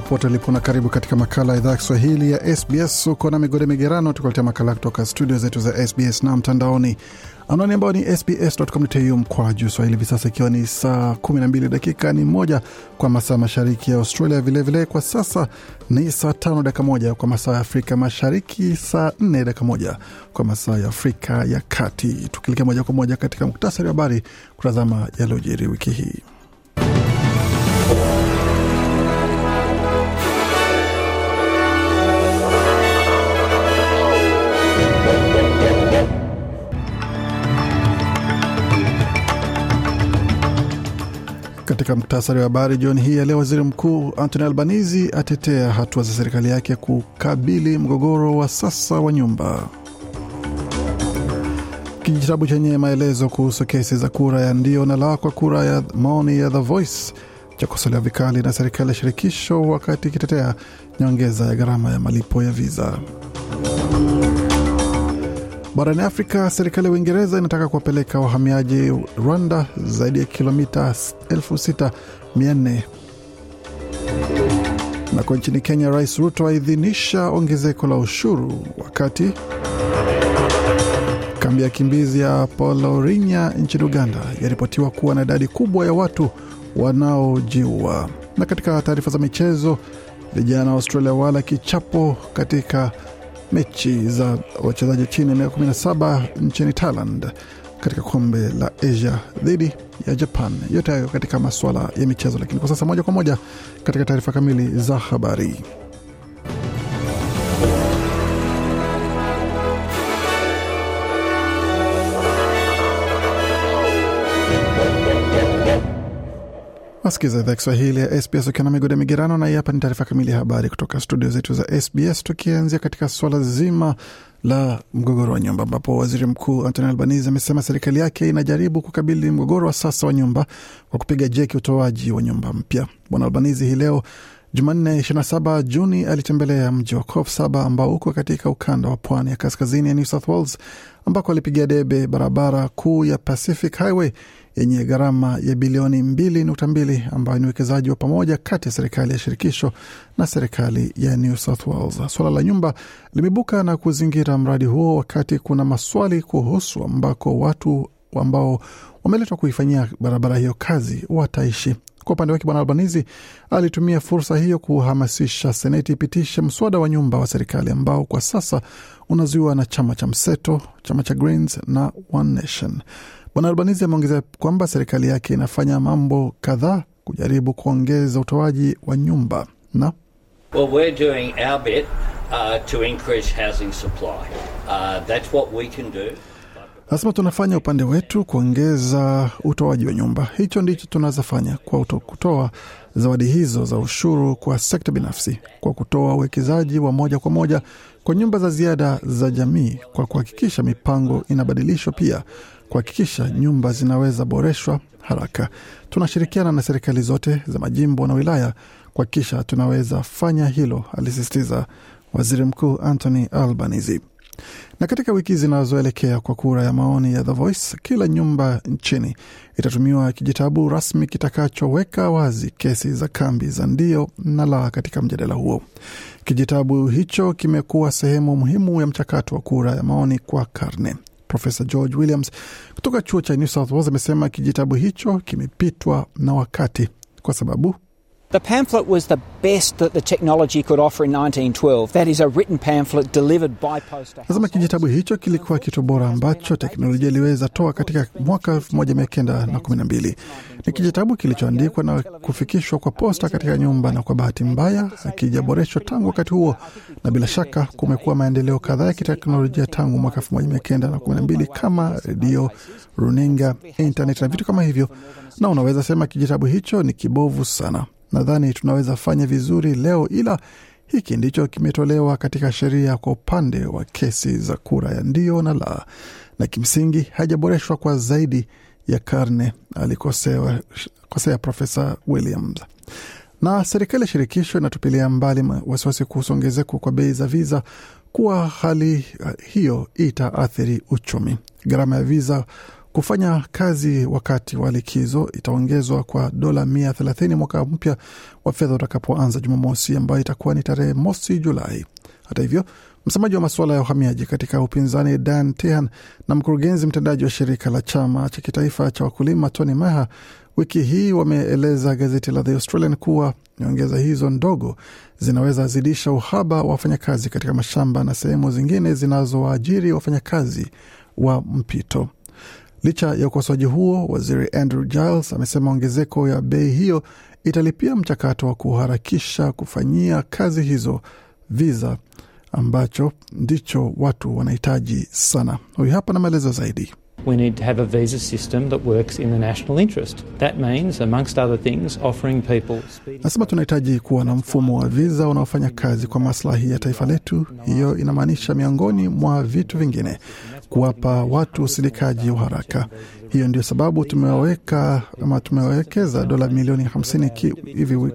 Popote ulipo na karibu katika makala ya idhaa ya Kiswahili ya SBS. Uko na migode migerano, tukuletea makala kutoka studio zetu za SBS na mtandaoni, anwani ambayo ni sbs.com.au mkwa juu swahili. Hivi sasa ikiwa ni saa 12 dakika ni moja kwa masaa mashariki ya Australia, vilevile vile kwa sasa ni saa tano dakika moja kwa masaa ya Afrika Mashariki, saa 4 dakika moja kwa masaa ya Afrika ya Kati. Tukielekea moja kwa moja katika muktasari wa habari kutazama yaliyojiri wiki hii. Katika muktasari wa habari jioni hii ya leo, waziri mkuu Anthony Albanese atetea hatua za serikali yake kukabili mgogoro wa sasa wa nyumba. Kijitabu chenye maelezo kuhusu kesi za kura ya ndio na la kwa kura ya maoni ya The Voice chakosolewa vikali na serikali ya shirikisho wakati ikitetea nyongeza ya gharama ya malipo ya viza. Barani Afrika, serikali ya Uingereza inataka kuwapeleka wahamiaji Rwanda zaidi ya kilomita 6400 nako nchini Kenya, Rais Ruto aidhinisha ongezeko la ushuru, wakati kambi ya kimbizi ya Polorinya nchini Uganda yaripotiwa kuwa na idadi kubwa ya watu wanaojiua. Na katika taarifa za michezo, vijana wa Australia wala kichapo katika mechi za wachezaji chini ya miaka 17 nchini Thailand katika kombe la Asia dhidi ya Japan. Yote hayo katika masuala ya michezo, lakini kwa sasa moja kwa moja katika taarifa kamili za habari. Wasikiza idhaa Kiswahili ya SBS ukiwa na migode migerano, na hii hapa ni taarifa kamili ya habari kutoka studio zetu za SBS, tukianzia katika swala zima la mgogoro wa nyumba, ambapo waziri mkuu Anthony Albanese amesema serikali yake inajaribu kukabili mgogoro wa sasa wa nyumba kwa kupiga jeki utoaji wa nyumba mpya. Bwana Albanese hii leo Jumanne 27 Juni alitembelea mji wa Cof Saba ambao uko katika ukanda wa pwani ya kaskazini ya New South Wales, ambako alipigia debe barabara kuu ya Pacific Highway yenye gharama ya bilioni 2.2 ambayo ni uwekezaji wa pamoja kati ya serikali ya shirikisho na serikali ya New South Wales. Suala la nyumba limebuka na kuzingira mradi huo, wakati kuna maswali kuhusu ambako watu ambao wameletwa kuifanyia barabara hiyo kazi wataishi. Kwa upande wake Bwana Albanizi alitumia fursa hiyo kuhamasisha Seneti ipitishe mswada wa nyumba wa serikali ambao kwa sasa unazuiwa na chama cha mseto, chama cha Greens na One Nation. Bwana Albanizi ameongeza kwamba serikali yake inafanya mambo kadhaa kujaribu kuongeza utoaji wa nyumba na Well, we're doing our bit uh, to increase housing supply. Uh, that's what we can do. Nasema tunafanya upande wetu kuongeza utoaji wa nyumba. Hicho ndicho tunawezafanya kwa kutoa zawadi hizo za ushuru kwa sekta binafsi, kwa kutoa uwekezaji wa moja kwa moja kwa nyumba za ziada za jamii, kwa kuhakikisha mipango inabadilishwa, pia kuhakikisha nyumba zinaweza boreshwa haraka. Tunashirikiana na serikali zote za majimbo na wilaya kuhakikisha tunaweza fanya hilo, alisisitiza waziri mkuu Anthony Albanese. Na katika wiki zinazoelekea kwa kura ya maoni ya The Voice, kila nyumba nchini itatumiwa kijitabu rasmi kitakachoweka wazi kesi za kambi za ndio na la katika mjadala huo. Kijitabu hicho kimekuwa sehemu muhimu ya mchakato wa kura ya maoni kwa karne. Profesa George Williams kutoka chuo cha New South Wales amesema kijitabu hicho kimepitwa na wakati kwa sababu The pamphlet was the best that the technology could offer in 1912. That is a written pamphlet delivered by post Nasema kijitabu hicho kilikuwa kitu bora ambacho teknolojia iliweza toa katika mwaka 1912. Ni kijitabu kilichoandikwa na kufikishwa kwa posta katika nyumba, na kwa bahati mbaya hakijaboreshwa tangu wakati huo, na bila shaka kumekuwa maendeleo kadhaa ya kiteknolojia tangu mwaka 1912 kama redio, runinga, internet na vitu kama hivyo, na unaweza sema kijitabu hicho ni kibovu sana. Nadhani tunaweza fanya vizuri leo, ila hiki ndicho kimetolewa katika sheria kwa upande wa kesi za kura ya ndio na la, na kimsingi hajaboreshwa kwa zaidi ya karne, alikosea kosea Profesa Williams. Na serikali ya shirikisho inatupilia mbali wasiwasi kuhusu ongezeko kwa bei za viza kuwa hali hiyo itaathiri uchumi. Gharama ya viza kufanya kazi wakati wa likizo itaongezwa kwa dola mia thelathini mwaka mpya wa fedha utakapoanza Jumamosi, ambayo itakuwa ni tarehe mosi Julai. Hata hivyo, msemaji wa masuala ya uhamiaji katika upinzani Dan Tehan na mkurugenzi mtendaji wa shirika la chama cha kitaifa cha wakulima Tony Maha wiki hii wameeleza gazeti la The Australian kuwa nyongeza hizo ndogo zinaweza zidisha uhaba wa wafanyakazi katika mashamba na sehemu zingine zinazowaajiri wafanyakazi wa mpito. Licha ya ukosoaji huo, waziri Andrew Giles amesema ongezeko ya bei hiyo italipia mchakato wa kuharakisha kufanyia kazi hizo viza ambacho ndicho watu wanahitaji sana. Huyu hapa na maelezo zaidi. We need to have a visa system that works in the national interest. That means, amongst other things, offering people. Nasema tunahitaji kuwa na mfumo wa viza unaofanya kazi kwa maslahi ya taifa letu. Hiyo inamaanisha miongoni mwa vitu vingine, kuwapa watu usindikaji wa haraka. Hiyo ndio sababu tumeweka ama tumewekeza dola milioni hamsini hivi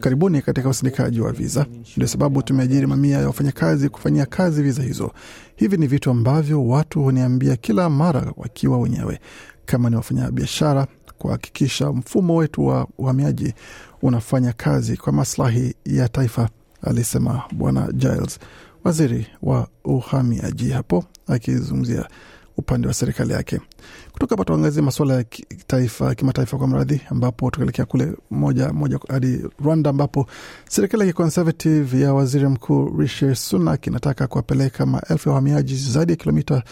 karibuni katika usindikaji wa viza. Ndio sababu tumeajiri mamia ya wafanyakazi kufanyia kazi viza hizo. Hivi ni vitu ambavyo watu huniambia kila mara wakiwa wenyewe, kama ni wafanyabiashara, kuhakikisha mfumo wetu wa uhamiaji unafanya kazi kwa maslahi ya taifa, alisema Bwana Giles, waziri wa uhamiaji, hapo akizungumzia upande wa serikali yake. Kutoka hapa tuangazie masuala ya kitaifa, kimataifa kwa mradhi, ambapo tukaelekea kule moja moja hadi Rwanda, ambapo serikali ya Conservative ya waziri mkuu Rishi Sunak inataka kuwapeleka maelfu ya wahamiaji zaidi ya kilomita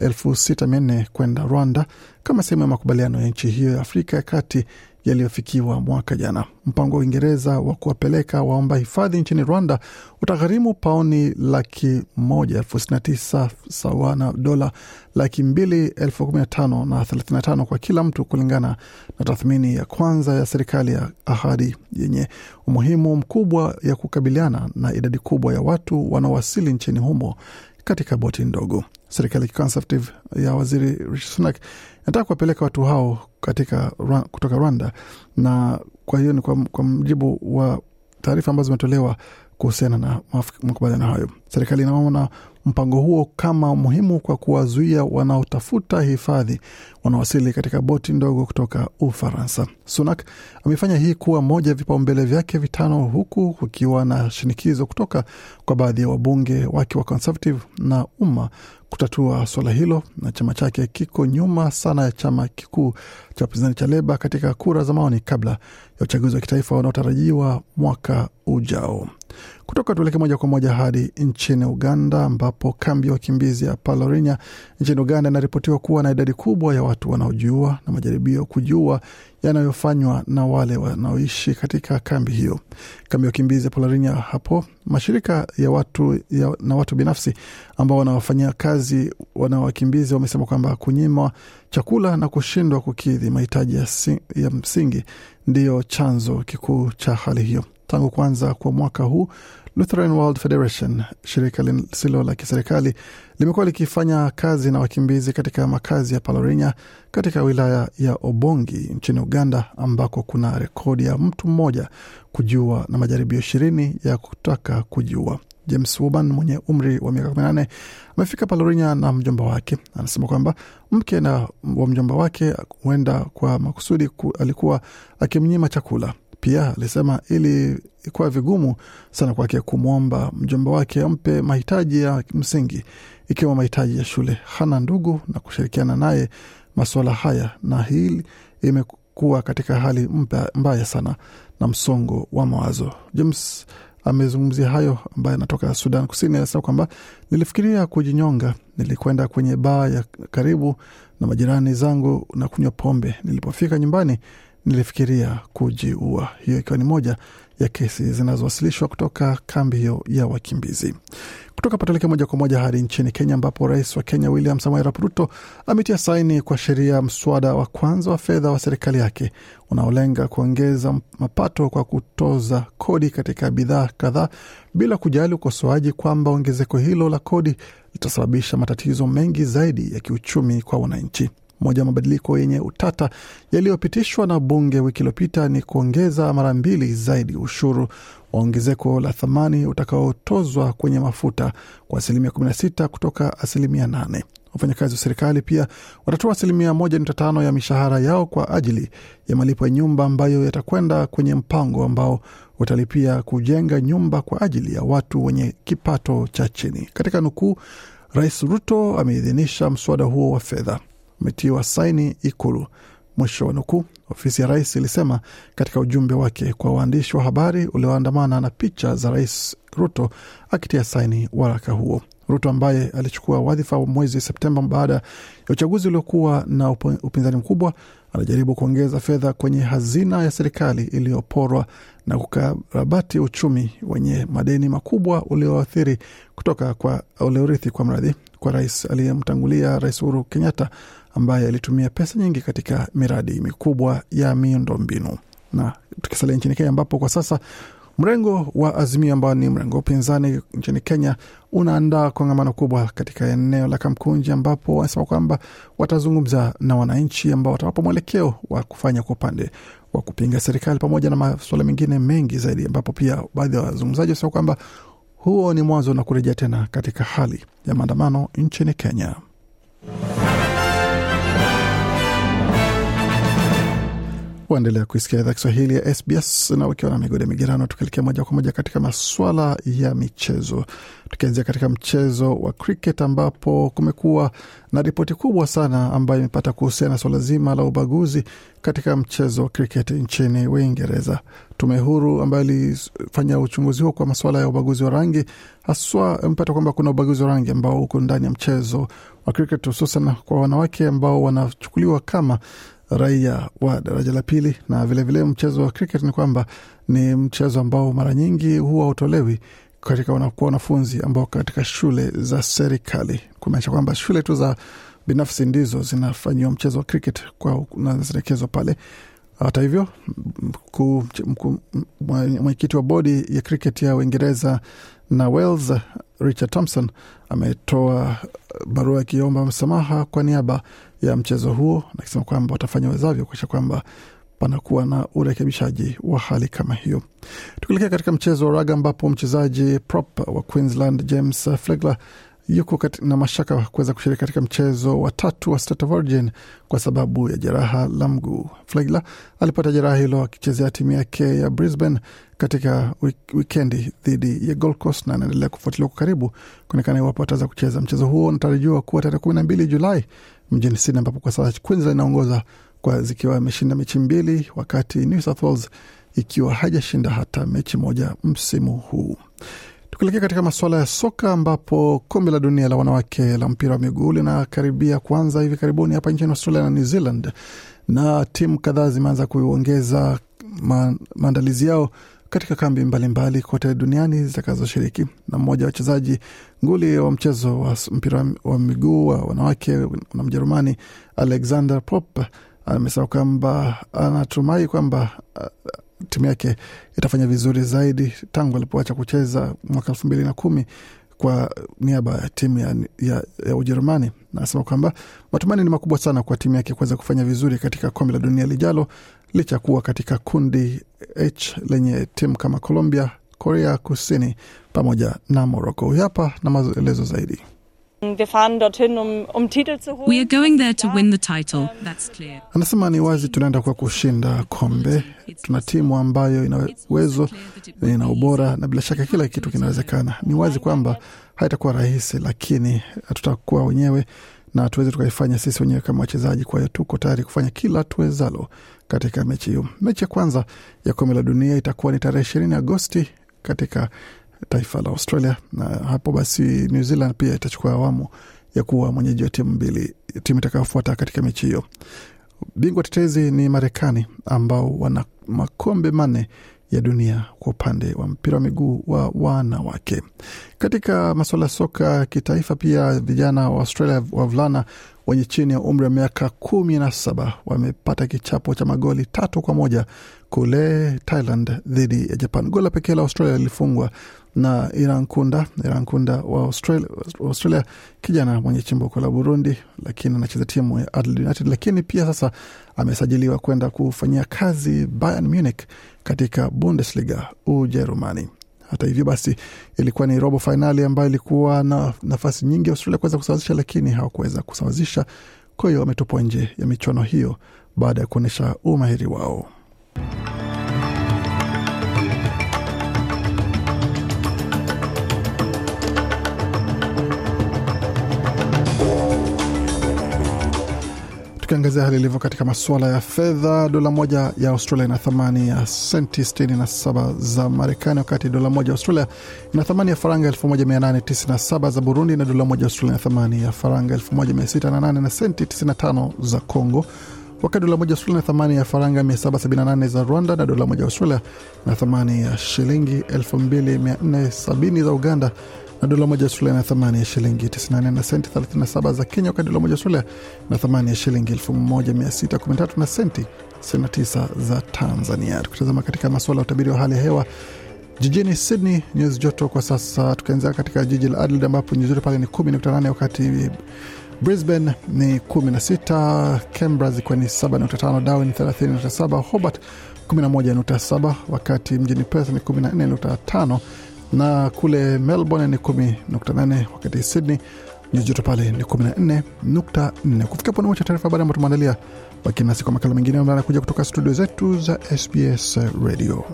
elfu sita mia nne kwenda Rwanda kama sehemu ya makubaliano ya nchi hiyo ya Afrika ya kati yaliyofikiwa mwaka jana. Mpango wa Uingereza wa kuwapeleka waomba hifadhi nchini Rwanda utagharimu paoni laki moja elfu sitini na tisa sawa na dola laki mbili elfu kumi na tano na thelathini na tano kwa kila mtu, kulingana na tathmini ya kwanza ya serikali ya ahadi yenye umuhimu mkubwa ya kukabiliana na idadi kubwa ya watu wanaowasili nchini humo katika boti ndogo. Serikali ya Conservative ya waziri Rishi Sunak inataka kuwapeleka watu hao katika kutoka Rwanda, na kwa hiyo ni kwa, kwa mjibu wa taarifa ambazo zimetolewa kuhusiana na makubaliano hayo. Serikali inaona mpango huo kama muhimu kwa kuwazuia wanaotafuta hifadhi wanaowasili katika boti ndogo kutoka Ufaransa. Sunak amefanya hii kuwa moja ya vipaumbele vyake vitano, huku kukiwa na shinikizo kutoka kwa baadhi ya wabunge wake wa Conservative na umma kutatua suala hilo, na chama chake kiko nyuma sana ya chama kikuu cha upinzani cha Leba katika kura za maoni kabla ya uchaguzi wa kitaifa unaotarajiwa mwaka ujao. Kutoka tueleke moja kwa moja hadi nchini Uganda, ambapo kambi ya wakimbizi ya Palorinya nchini Uganda inaripotiwa kuwa na idadi kubwa ya watu wanaojiua na majaribio kujiua yanayofanywa na wale wanaoishi katika kambi hiyo. Kambi ya wakimbizi ya Palorinya hapo, mashirika ya watu ya, na watu binafsi ambao wanawafanyia kazi wanaowakimbizi wamesema kwamba kunyimwa chakula na kushindwa kukidhi mahitaji ya, ya msingi ndiyo chanzo kikuu cha hali hiyo. Tangu kuanza kwa mwaka huu Lutheran World Federation, shirika lisilo la kiserikali, limekuwa likifanya kazi na wakimbizi katika makazi ya Palorinya katika wilaya ya Obongi nchini Uganda, ambako kuna rekodi ya mtu mmoja kujiua na majaribio ishirini ya kutaka kujiua. James Woban mwenye umri wa miaka 18 amefika Palorinya na mjomba wake. Anasema kwamba mke na wa mjomba wake huenda kwa makusudi ku, alikuwa akimnyima chakula. Pia alisema ilikuwa vigumu sana kwake kumwomba mjomba wake ampe mahitaji ya msingi ikiwemo mahitaji ya shule. Hana ndugu na kushirikiana naye masuala haya, na hili imekuwa katika hali mba, mbaya sana na msongo wa mawazo. James amezungumzia hayo ambaye anatoka Sudan Kusini. Anasema kwamba nilifikiria kujinyonga, nilikwenda kwenye baa ya karibu na majirani zangu na kunywa pombe. Nilipofika nyumbani, nilifikiria kujiua. Hiyo ikiwa ni moja ya kesi zinazowasilishwa kutoka kambi hiyo ya wakimbizi. Kutoka patoleke moja kwa moja hadi nchini Kenya, ambapo rais wa Kenya William Samoei Arap Ruto ametia saini kwa sheria mswada wa kwanza wa fedha wa serikali yake unaolenga kuongeza mapato kwa kutoza kodi katika bidhaa kadhaa bila kujali ukosoaji kwamba ongezeko hilo la kodi litasababisha matatizo mengi zaidi ya kiuchumi kwa wananchi. Moja ya mabadiliko yenye utata yaliyopitishwa na bunge wiki iliyopita ni kuongeza mara mbili zaidi ushuru wa ongezeko la thamani utakaotozwa kwenye mafuta kwa asilimia 16 kutoka asilimia 8. Wafanyakazi wa serikali pia watatoa asilimia 1.5 ya mishahara yao kwa ajili ya malipo ya nyumba ambayo yatakwenda kwenye mpango ambao utalipia kujenga nyumba kwa ajili ya watu wenye kipato cha chini. Katika nukuu, Rais Ruto ameidhinisha mswada huo wa fedha umetiwa saini Ikulu. Mwisho wa nukuu. Ofisi ya rais ilisema katika ujumbe wake kwa waandishi wa habari ulioandamana na picha za Rais Ruto akitia saini waraka huo. Ruto ambaye alichukua wadhifa wa mwezi Septemba baada ya uchaguzi uliokuwa na upinzani mkubwa, anajaribu kuongeza fedha kwenye hazina ya serikali iliyoporwa na kukarabati uchumi wenye madeni makubwa ulioathiri kutoka kwa uliorithi kwa mradhi kwa rais aliyemtangulia Rais Uhuru Kenyatta ambaye alitumia pesa nyingi katika miradi mikubwa ya miundo mbinu. Na tukisalia nchini Kenya, ambapo kwa sasa mrengo wa Azimio ambao ni mrengo upinzani nchini Kenya unaandaa kongamano kubwa katika eneo la Kamkunji, ambapo wanasema kwamba watazungumza na wananchi ambao watawapa mwelekeo wa kufanya kwa upande wa kupinga serikali pamoja na masuala mengine mengi zaidi, ambapo pia baadhi ya wazungumzaji wanasema kwamba huo ni mwanzo na kurejea tena katika hali ya maandamano nchini Kenya. Waendelea kuisikia idhaa Kiswahili ya SBS na ukiwa na migode migerano, tukielekea moja kwa moja katika maswala ya michezo, tukianzia katika mchezo wa cricket ambapo kumekuwa na ripoti kubwa sana ambayo imepata kuhusiana na swala zima la ubaguzi katika mchezo wa cricket nchini Uingereza. Tume huru ambayo ilifanya uchunguzi huo kwa masuala ya ubaguzi wa rangi haswa imepata kwamba kuna ubaguzi wa rangi ambao uko ndani ya mchezo wa cricket, hususan kwa wanawake ambao wanachukuliwa kama raia wa daraja la pili. Na vilevile vile mchezo wa cricket ni kwamba ni mchezo ambao mara nyingi huwa utolewi katika wanakuwa wanafunzi ambao katika shule za serikali, kumaanisha kwamba shule tu za binafsi ndizo zinafanyiwa mchezo wa cricket kwa nazielekezwa pale. Hata hivyo, mwenyekiti wa bodi ya cricket ya Uingereza na Wales Richard Thompson ametoa barua akiomba msamaha kwa niaba ya mchezo huo na akisema kwamba watafanya wezavyo kuakisha kwamba panakuwa na urekebishaji wa hali kama hiyo. Tukielekea katika mchezo wa raga ambapo mchezaji prop wa Queensland James Flegler yuko na mashaka kuweza kushiriki katika mchezo wa tatu wa State of Origin kwa sababu ya jeraha la mguu. Flegler alipata jeraha hilo akichezea timu yake ya Brisbane katika wikendi dhidi ya Gold Coast na anaendelea kufuatiliwa kwa karibu kuonekana iwapo ataweza kucheza. Mchezo huo unatarajiwa kuwa tarehe kumi na mbili Julai mjini Sydney, ambapo kwa sasa Queensland inaongoza kwa zikiwa imeshinda mechi mbili, wakati New South Wales ikiwa hajashinda hata mechi moja msimu huu. Tukielekea katika masuala ya soka ambapo kombe la dunia la wanawake la mpira wa miguu linakaribia kuanza hivi karibuni hapa nchini Australia na New Zealand, na timu kadhaa zimeanza kuongeza maandalizi yao katika kambi mbalimbali kote duniani zitakazoshiriki. Na mmoja wa wachezaji nguli wa mchezo wa mpira wa miguu wa wanawake na Mjerumani Alexander Pop amesema kwamba anatumai kwamba timu yake itafanya vizuri zaidi tangu alipoacha kucheza mwaka elfu mbili na kumi kwa niaba ya timu ya, ya, ya Ujerumani. Anasema kwamba matumaini ni makubwa sana kwa timu yake kuweza kufanya vizuri katika kombe la dunia lijalo, licha kuwa katika kundi H lenye timu kama Colombia, Korea Kusini pamoja na Morocco. Huyu hapa na maelezo zaidi. Um, um. We are going there to win the title, that's clear. Anasema ni wazi tunaenda kwa kushinda kombe. Tuna timu ambayo ina uwezo, ina ubora na bila shaka kila kitu kinawezekana. Ni wazi kwamba haitakuwa rahisi, lakini tutakuwa wenyewe na tuweze tukaifanya sisi wenyewe kama wachezaji. Kwa hiyo tuko tayari kufanya kila tuwezalo katika mechi hiyo. Mechi ya kwanza ya kombe la dunia itakuwa ni tarehe ishirini Agosti katika taifa la Australia, na hapo basi New Zealand pia itachukua awamu ya kuwa mwenyeji wa timu mbili, timu itakayofuata katika mechi hiyo. Bingwa tetezi ni Marekani ambao wana makombe manne ya dunia kwa upande wa mpira wa miguu wa wanawake. Katika masuala ya soka kitaifa, pia vijana wa Australia wavulana wenye chini ya umri wa miaka kumi na saba wamepata kichapo cha magoli tatu kwa moja kule Thailand dhidi ya Japan. Goli la pekee la Australia lilifungwa na Irankunda Irankunda wa Australia, Australia, kijana mwenye chimbuko la Burundi, lakini anacheza timu ya Adelaide United, lakini pia sasa amesajiliwa kwenda kufanyia kazi Bayern Munich katika Bundesliga Ujerumani. Hata hivyo basi, ilikuwa ni robo fainali ambayo ilikuwa na nafasi nyingi Australia kuweza kusawazisha, lakini hawakuweza kusawazisha. Kwa hiyo wametupwa nje ya michuano hiyo baada ya kuonyesha umahiri wao. Tukiangazia hali ilivyo katika masuala ya fedha, dola moja ya Australia ina thamani ya senti 67 za Marekani, wakati dola moja ya Australia ina thamani ya faranga 1897 za Burundi, na dola moja ya Australia ina thamani ya faranga 1608 na senti 95 za Congo, wakati dola moja Australia ina thamani ya faranga 778 za Rwanda, na dola moja Australia ina thamani ya shilingi 2470 za Uganda na dola moja Australia na thamani ya shilingi 94 na senti 37 za Kenya, wakati dola moja Australia na thamani ya shilingi 1613 na senti 69 za Tanzania. Tukitazama katika masuala ya utabiri wa hali ya hewa jijini Sydney, nyuzi joto kwa sasa, tukianzia katika jiji la Adelaide ambapo nyuzi joto pale ni 10.8, wakati Brisbane ni 16, Canberra zikiwa ni 7.5, Darwin 30.7, Hobart 11.7, wakati mjini Perth ni 14.5 na kule Melbourne ni 10.8 wakati Sydney nyuzi joto pale ni 14.4. Kufika pone mocha taarifa habari ambayo tumeandalia, baki nasi kwa makala mengine ambayo anakuja kutoka studio zetu za SBS Radio.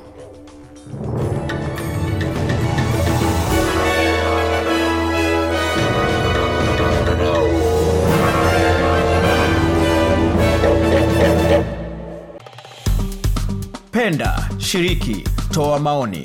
Penda, shiriki, toa maoni,